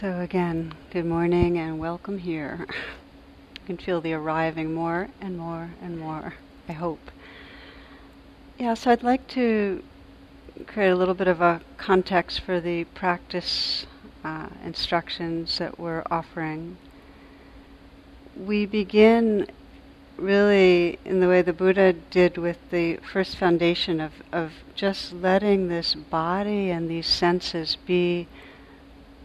So, again, good morning and welcome here. You can feel the arriving more and more and more, I hope. Yeah, so I'd like to create a little bit of a context for the practice uh, instructions that we're offering. We begin really in the way the Buddha did with the first foundation of, of just letting this body and these senses be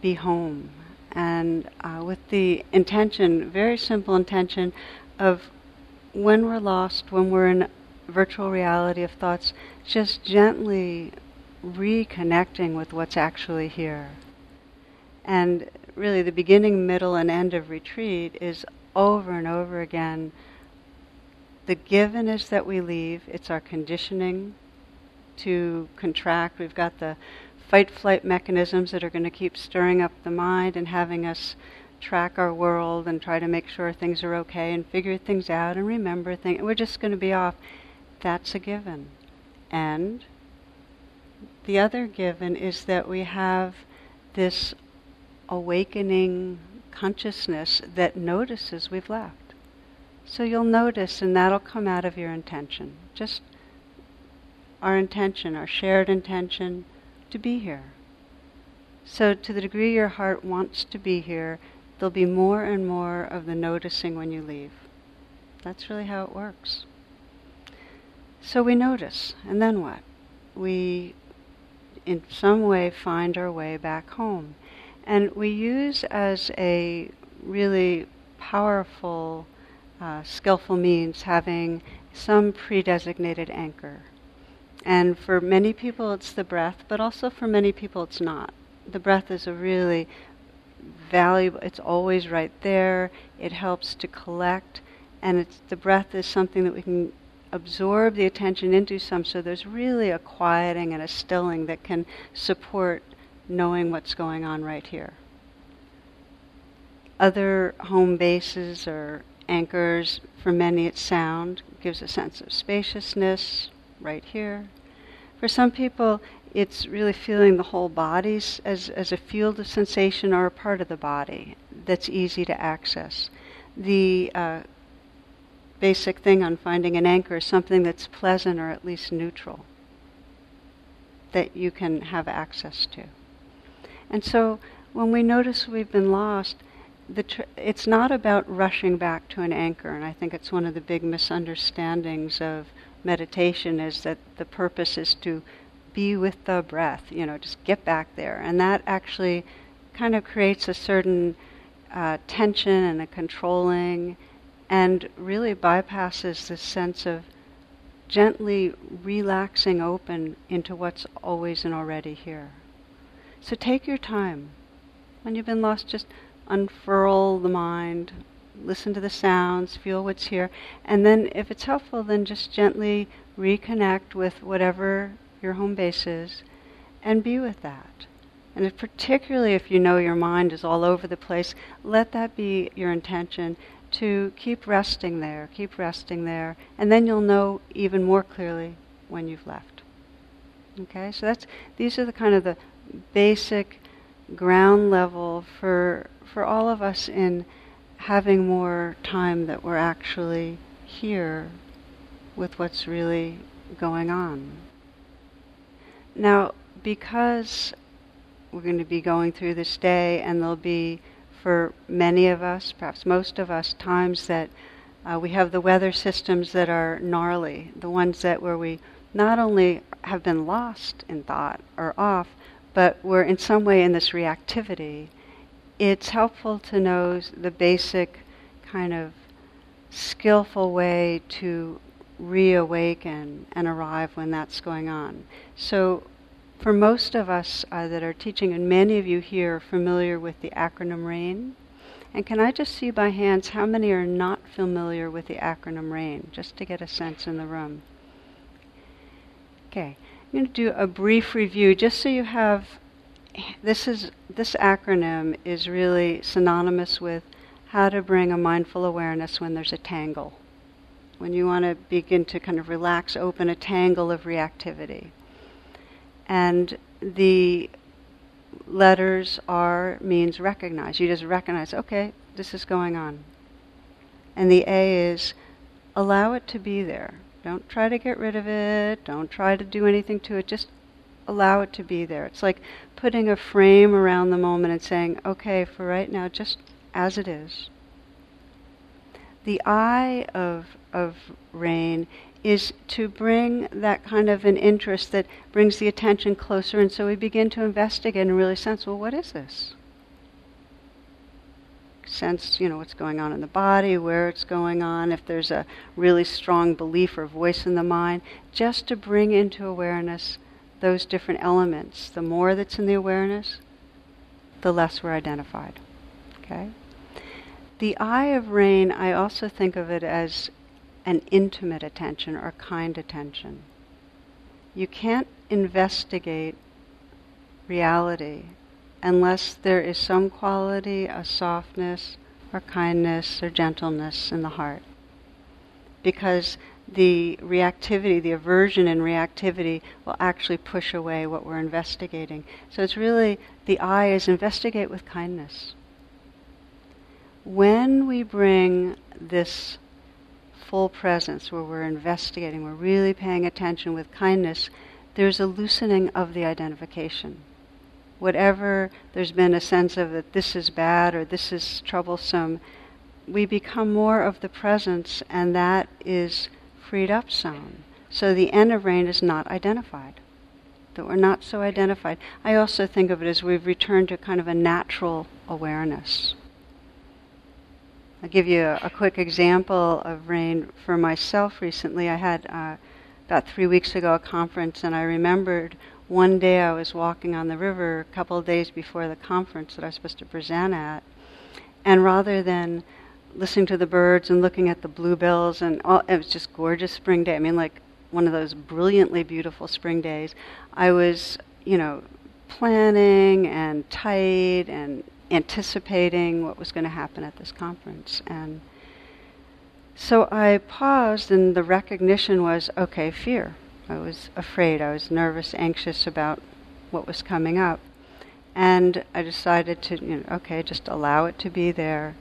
be home. And uh, with the intention, very simple intention, of when we're lost, when we're in virtual reality of thoughts, just gently reconnecting with what's actually here. And really, the beginning, middle, and end of retreat is over and over again. The given is that we leave, it's our conditioning to contract. We've got the fight flight mechanisms that are going to keep stirring up the mind and having us track our world and try to make sure things are okay and figure things out and remember things. We're just going to be off. That's a given. And the other given is that we have this awakening consciousness that notices we've left. So you'll notice, and that'll come out of your intention. Just our intention, our shared intention to be here. So, to the degree your heart wants to be here, there'll be more and more of the noticing when you leave. That's really how it works. So we notice, and then what? We, in some way, find our way back home. And we use as a really powerful, uh, skillful means having some pre designated anchor. And for many people, it's the breath, but also for many people, it's not. The breath is a really valuable, it's always right there. It helps to collect, and the breath is something that we can absorb the attention into some, so there's really a quieting and a stilling that can support knowing what's going on right here. Other home bases or anchors, for many it's sound, gives a sense of spaciousness, right here. For some people, it's really feeling the whole body as, as a field of sensation or a part of the body that's easy to access. The uh, basic thing on finding an anchor is something that's pleasant or at least neutral that you can have access to. And so when we notice we've been lost, tr- it's not about rushing back to an anchor, and I think it's one of the big misunderstandings of meditation is that the purpose is to be with the breath, you know, just get back there. And that actually kind of creates a certain uh, tension and a controlling and really bypasses this sense of gently relaxing open into what's always and already here. So take your time. When you've been lost, just unfurl the mind, listen to the sounds, feel what's here, and then if it's helpful, then just gently reconnect with whatever your home base is and be with that. And if particularly if you know your mind is all over the place, let that be your intention to keep resting there, keep resting there, and then you'll know even more clearly when you've left. Okay, so that's these are the kind of the basic ground level for for all of us in having more time that we're actually here with what's really going on. Now, because we're going to be going through this day, and there'll be, for many of us, perhaps most of us, times that uh, we have the weather systems that are gnarly, the ones that where we not only have been lost in thought or off, but we're in some way in this reactivity it's helpful to know the basic kind of skillful way to reawaken and arrive when that's going on. So, for most of us uh, that are teaching, and many of you here are familiar with the acronym RAIN, and can I just see by hands how many are not familiar with the acronym RAIN, just to get a sense in the room? Okay, I'm going to do a brief review just so you have this is this acronym is really synonymous with how to bring a mindful awareness when there's a tangle. When you want to begin to kind of relax, open a tangle of reactivity. And the letters R means recognize. You just recognize, okay, this is going on. And the A is allow it to be there. Don't try to get rid of it. Don't try to do anything to it. Just allow it to be there. It's like putting a frame around the moment and saying, okay, for right now, just as it is. The I of, of rain is to bring that kind of an interest that brings the attention closer, and so we begin to investigate and really sense, well, what is this? Sense, you know, what's going on in the body, where it's going on, if there's a really strong belief or voice in the mind, just to bring into awareness those different elements. The more that's in the awareness, the less we're identified. Okay? The I of rain, I also think of it as an intimate attention or kind attention. You can't investigate reality unless there is some quality of softness or kindness or gentleness in the heart. Because the reactivity, the aversion and reactivity will actually push away what we're investigating. So it's really the I is investigate with kindness. When we bring this full presence, where we're investigating, we're really paying attention with kindness, there's a loosening of the identification. Whatever there's been a sense of that this is bad or this is troublesome, we become more of the presence, and that is freed up some. So the end of rain is not identified. That we're not so identified. I also think of it as we've returned to kind of a natural awareness. I'll give you a, a, quick example of rain for myself recently. I had uh, about three weeks ago a conference, and I remembered one day I was walking on the river a couple of days before the conference that I was supposed to present at, and rather than listening to the birds and looking at the bluebells, and all, it was just gorgeous spring day. I mean, like one of those brilliantly beautiful spring days. I was, you know, planning and tight and anticipating what was going to happen at this conference. And so I paused, and the recognition was okay, fear. I was afraid, I was nervous, anxious about what was coming up. And I decided to, you know, okay, just allow it to be there.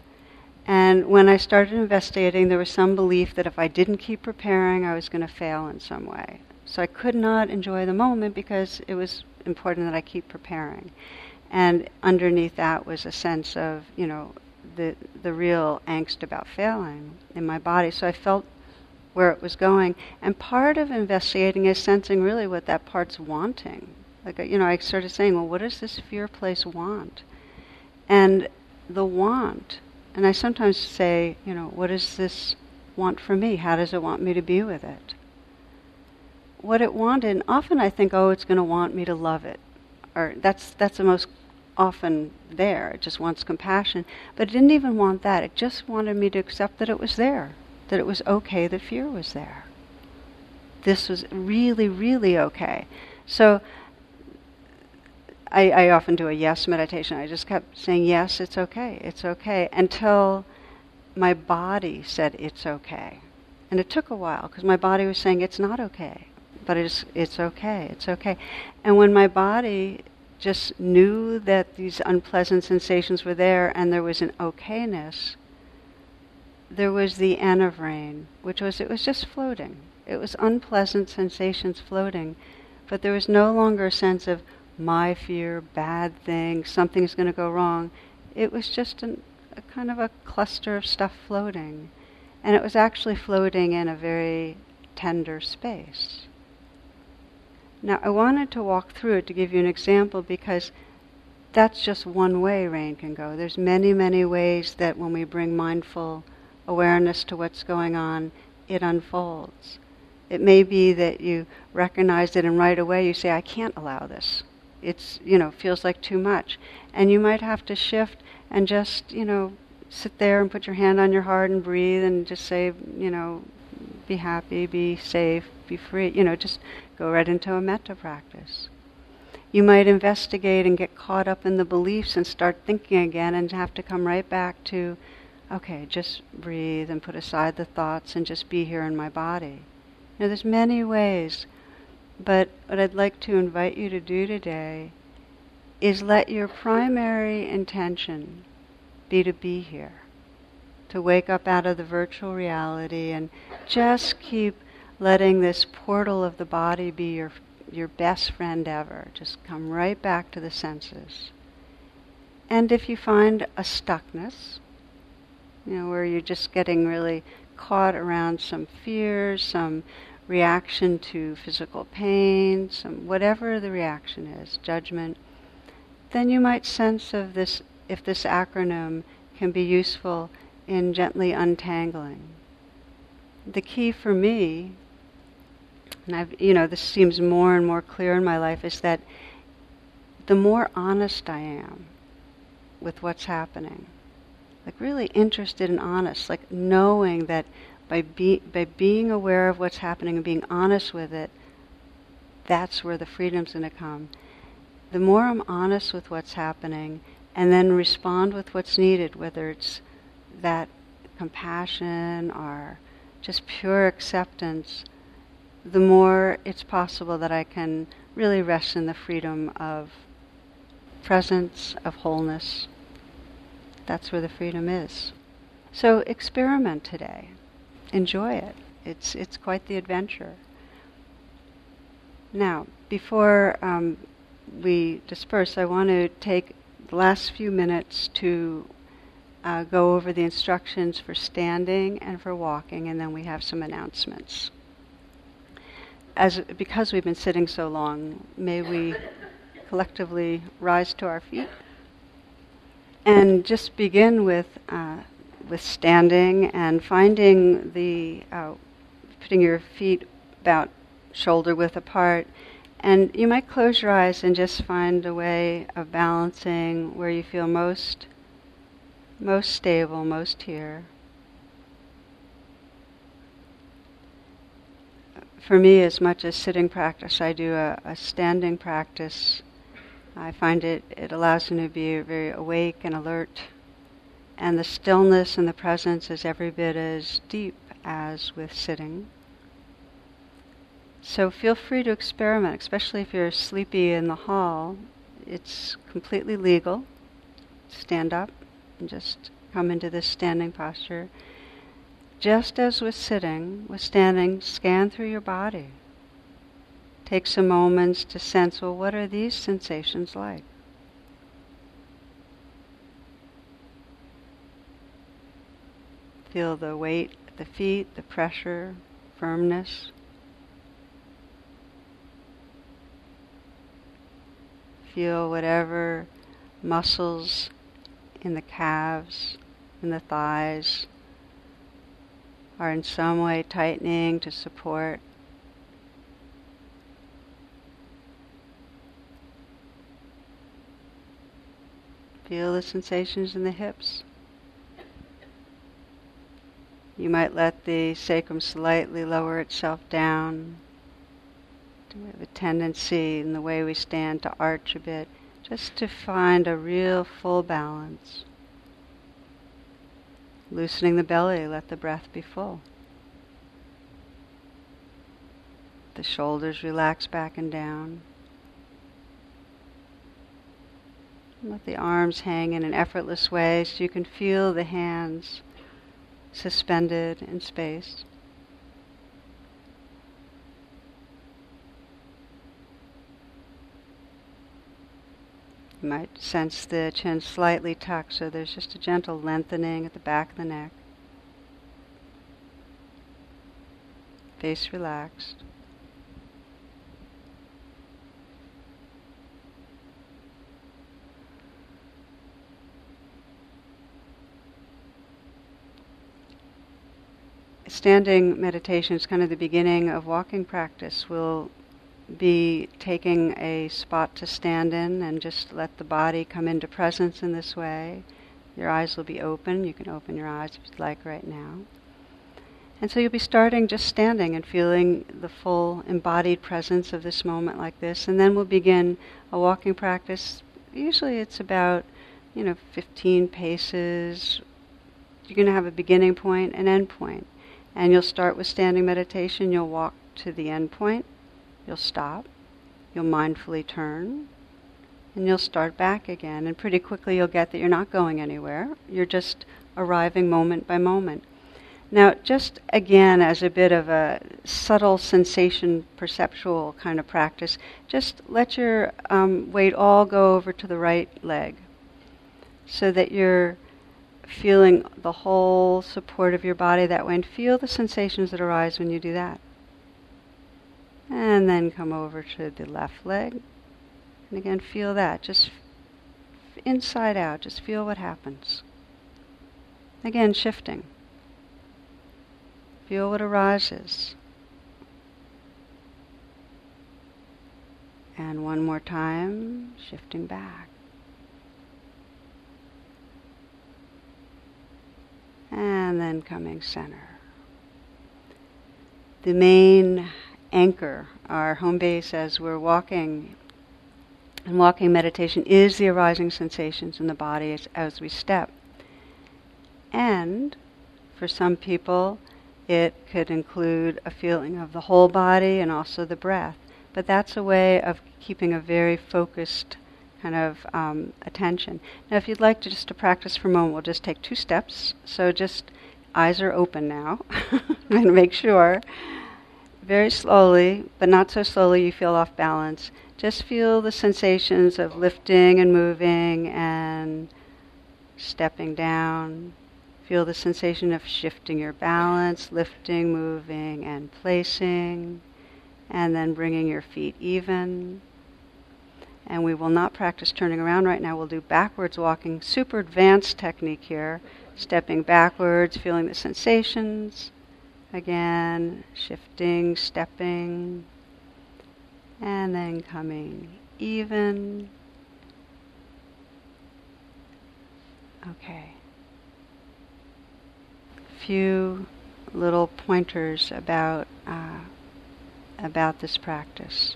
And when I started investigating, there was some belief that if I didn't keep preparing, I was going to fail in some way. So I could not enjoy the moment because it was important that I keep preparing and underneath that was a sense of you know the the real angst about failing in my body. So I felt where it was going, and part of investigating is sensing really what that part's wanting. Like you know, I started saying, well, what does this fear place want? And the want, and I sometimes say, you know, what does this want for me? How does it want me to be with it? What it wanted, and often I think, oh, it's going to want me to love it, or that's that's the most often there. It just wants compassion. But it didn't even want that. It just wanted me to accept that it was there, that it was okay that fear was there. This was really, really okay. So I, I often do a yes meditation. I just kept saying, yes, it's okay, it's okay, until my body said it's okay. And it took a while because my body was saying it's not okay, but it's, it's okay, it's okay. And when my body just knew that these unpleasant sensations were there and there was an okayness, there was the N of rain, which was it was just floating. It was unpleasant sensations floating, but there was no longer a sense of my fear, bad thing, something's going to go wrong. It was just an, a kind of a cluster of stuff floating. And it was actually floating in a very tender space. Now, I wanted to walk through it to give you an example because that's just one way rain can go. There's many, many ways that when we bring mindful awareness to what's going on, it unfolds. It may be that you recognize it and right away you say, I can't allow this. It's, you know, feels like too much. And you might have to shift and just, you know, sit there and put your hand on your heart and breathe and just say, you know, be happy, be safe, be free. You know, just go right into a metta practice. You might investigate and get caught up in the beliefs and start thinking again and have to come right back to, okay, just breathe and put aside the thoughts and just be here in my body. You know, there's many ways, but what I'd like to invite you to do today is let your primary intention be to be here, to wake up out of the virtual reality and just keep letting this portal of the body be your, your best friend ever. Just come right back to the senses. And if you find a stuckness, you know, where you're just getting really caught around some fears, some reaction to physical pain, some whatever the reaction is, judgment, then you might sense of this if this acronym can be useful in gently untangling. The key for me, and I've you know, this seems more and more clear in my life, is that the more honest I am with what's happening, like really interested and honest, like knowing that by, be, by being aware of what's happening and being honest with it, that's where the freedom's going to come. The more I'm honest with what's happening and then respond with what's needed, whether it's that compassion or just pure acceptance, the more it's possible that I can really rest in the freedom of presence, of wholeness. That's where the freedom is. So experiment today enjoy it. It's, it's quite the adventure. Now, before um, we disperse, I want to take the last few minutes to uh, go over the instructions for standing and for walking, and then we have some announcements. As because we've been sitting so long, may we collectively rise to our feet and just begin with uh, with standing and finding the uh, putting your feet about shoulder width apart. And you might close your eyes and just find a way of balancing where you feel most most stable, most here. For me, as much as sitting practice, I do a, a standing practice. I find it, it allows me to be very awake and alert and the stillness and the presence is every bit as deep as with sitting. So feel free to experiment, especially if you're sleepy in the hall. It's completely legal. Stand up and just come into this standing posture. Just as with sitting, with standing, scan through your body. Take some moments to sense, well, what are these sensations like? Feel the weight at the feet, the pressure, firmness. Feel whatever muscles in the calves, in the thighs are in some way tightening to support. Feel the sensations in the hips. You might let the sacrum slightly lower itself down. We have a tendency in the way we stand to arch a bit, just to find a real full balance. Loosening the belly, let the breath be full. The shoulders relax back and down. Let the arms hang in an effortless way so you can feel the hands suspended in space. You might sense the chin slightly tucked, so there's just a gentle lengthening at the back of the neck. Face relaxed. Standing meditation is kind of the beginning of walking practice. We'll be taking a spot to stand in and just let the body come into presence in this way. Your eyes will be open. You can open your eyes if you'd like right now. And so you'll be starting just standing and feeling the full embodied presence of this moment like this. And then we'll begin a walking practice. Usually it's about, you know, 15 paces. You're going to have a beginning point and end point. And you'll start with standing meditation, you'll walk to the end point, you'll stop, you'll mindfully turn, And you'll start back again. And pretty quickly you'll get that you're not going anywhere. You're just arriving moment by moment. Now, just again, as a bit of a subtle sensation perceptual kind of practice, just let your um, weight all go over to the right leg so that you're feeling the whole support of your body that way and feel the sensations that arise when you do that. And then come over to the left leg. And again, feel that. Just inside out, just feel what happens. Again, shifting. Feel what arises. And one more time, shifting back. And then coming center. The main anchor, our home base as we're walking and walking meditation is the arising sensations in the body as, as we step. And for some people, it could include a feeling of the whole body and also the breath. But that's a way of keeping a very focused kind of um, attention. Now, if you'd like to just to practice for a moment, we'll just take two steps. So just eyes are open now, and make sure very slowly, but not so slowly you feel off balance. Just feel the sensations of lifting and moving and stepping down, Feel the sensation of shifting your balance, lifting, moving, and placing, and then bringing your feet even. And we will not practice turning around right now. We'll do backwards walking, super advanced technique here. Stepping backwards, feeling the sensations. Again, shifting, stepping, and then coming even. Okay few little pointers about uh, about this practice.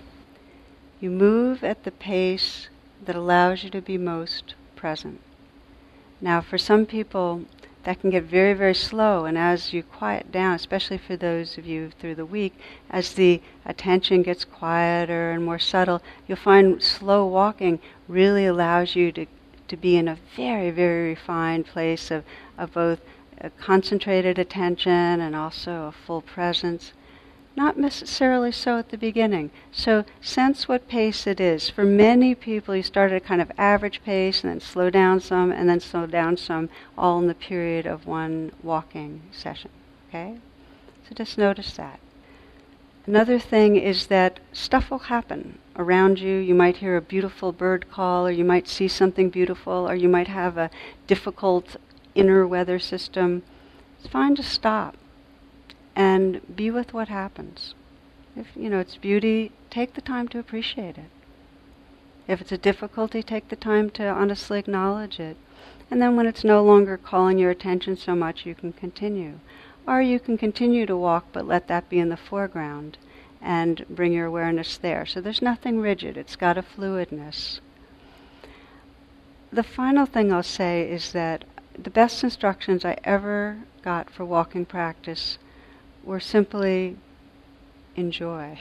You move at the pace that allows you to be most present. Now, for some people, that can get very, very slow, and as you quiet down, especially for those of you through the week, as the attention gets quieter and more subtle, you'll find slow walking really allows you to, to be in a very, very refined place of, of both concentrated attention and also a full presence. Not necessarily so at the beginning. So sense what pace it is. For many people, you start at a kind of average pace and then slow down some and then slow down some, all in the period of one walking session. Okay? So just notice that. Another thing is that stuff will happen around you. You might hear a beautiful bird call, or you might see something beautiful, or you might have a difficult inner weather system, it's fine to stop and be with what happens. If you know it's beauty, take the time to appreciate it. If it's a difficulty, take the time to honestly acknowledge it. And then when it's no longer calling your attention so much, you can continue. Or you can continue to walk, but let that be in the foreground and bring your awareness there. So there's nothing rigid, it's got a fluidness. The final thing I'll say is that the best instructions I ever got for walking practice were simply enjoy.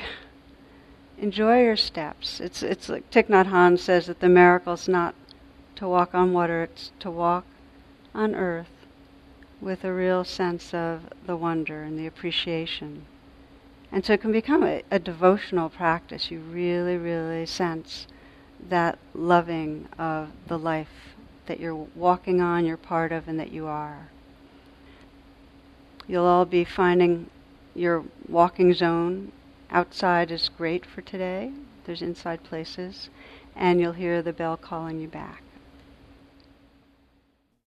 enjoy your steps. It's it's like Thich Nhat Hanh says that the miracle is not to walk on water, it's to walk on earth with a real sense of the wonder and the appreciation. And so it can become a, a devotional practice. You really, really sense that loving of the life that you're walking on, you're part of, and that you are. You'll all be finding your walking zone outside is great for today. There's inside places, and you'll hear the bell calling you back.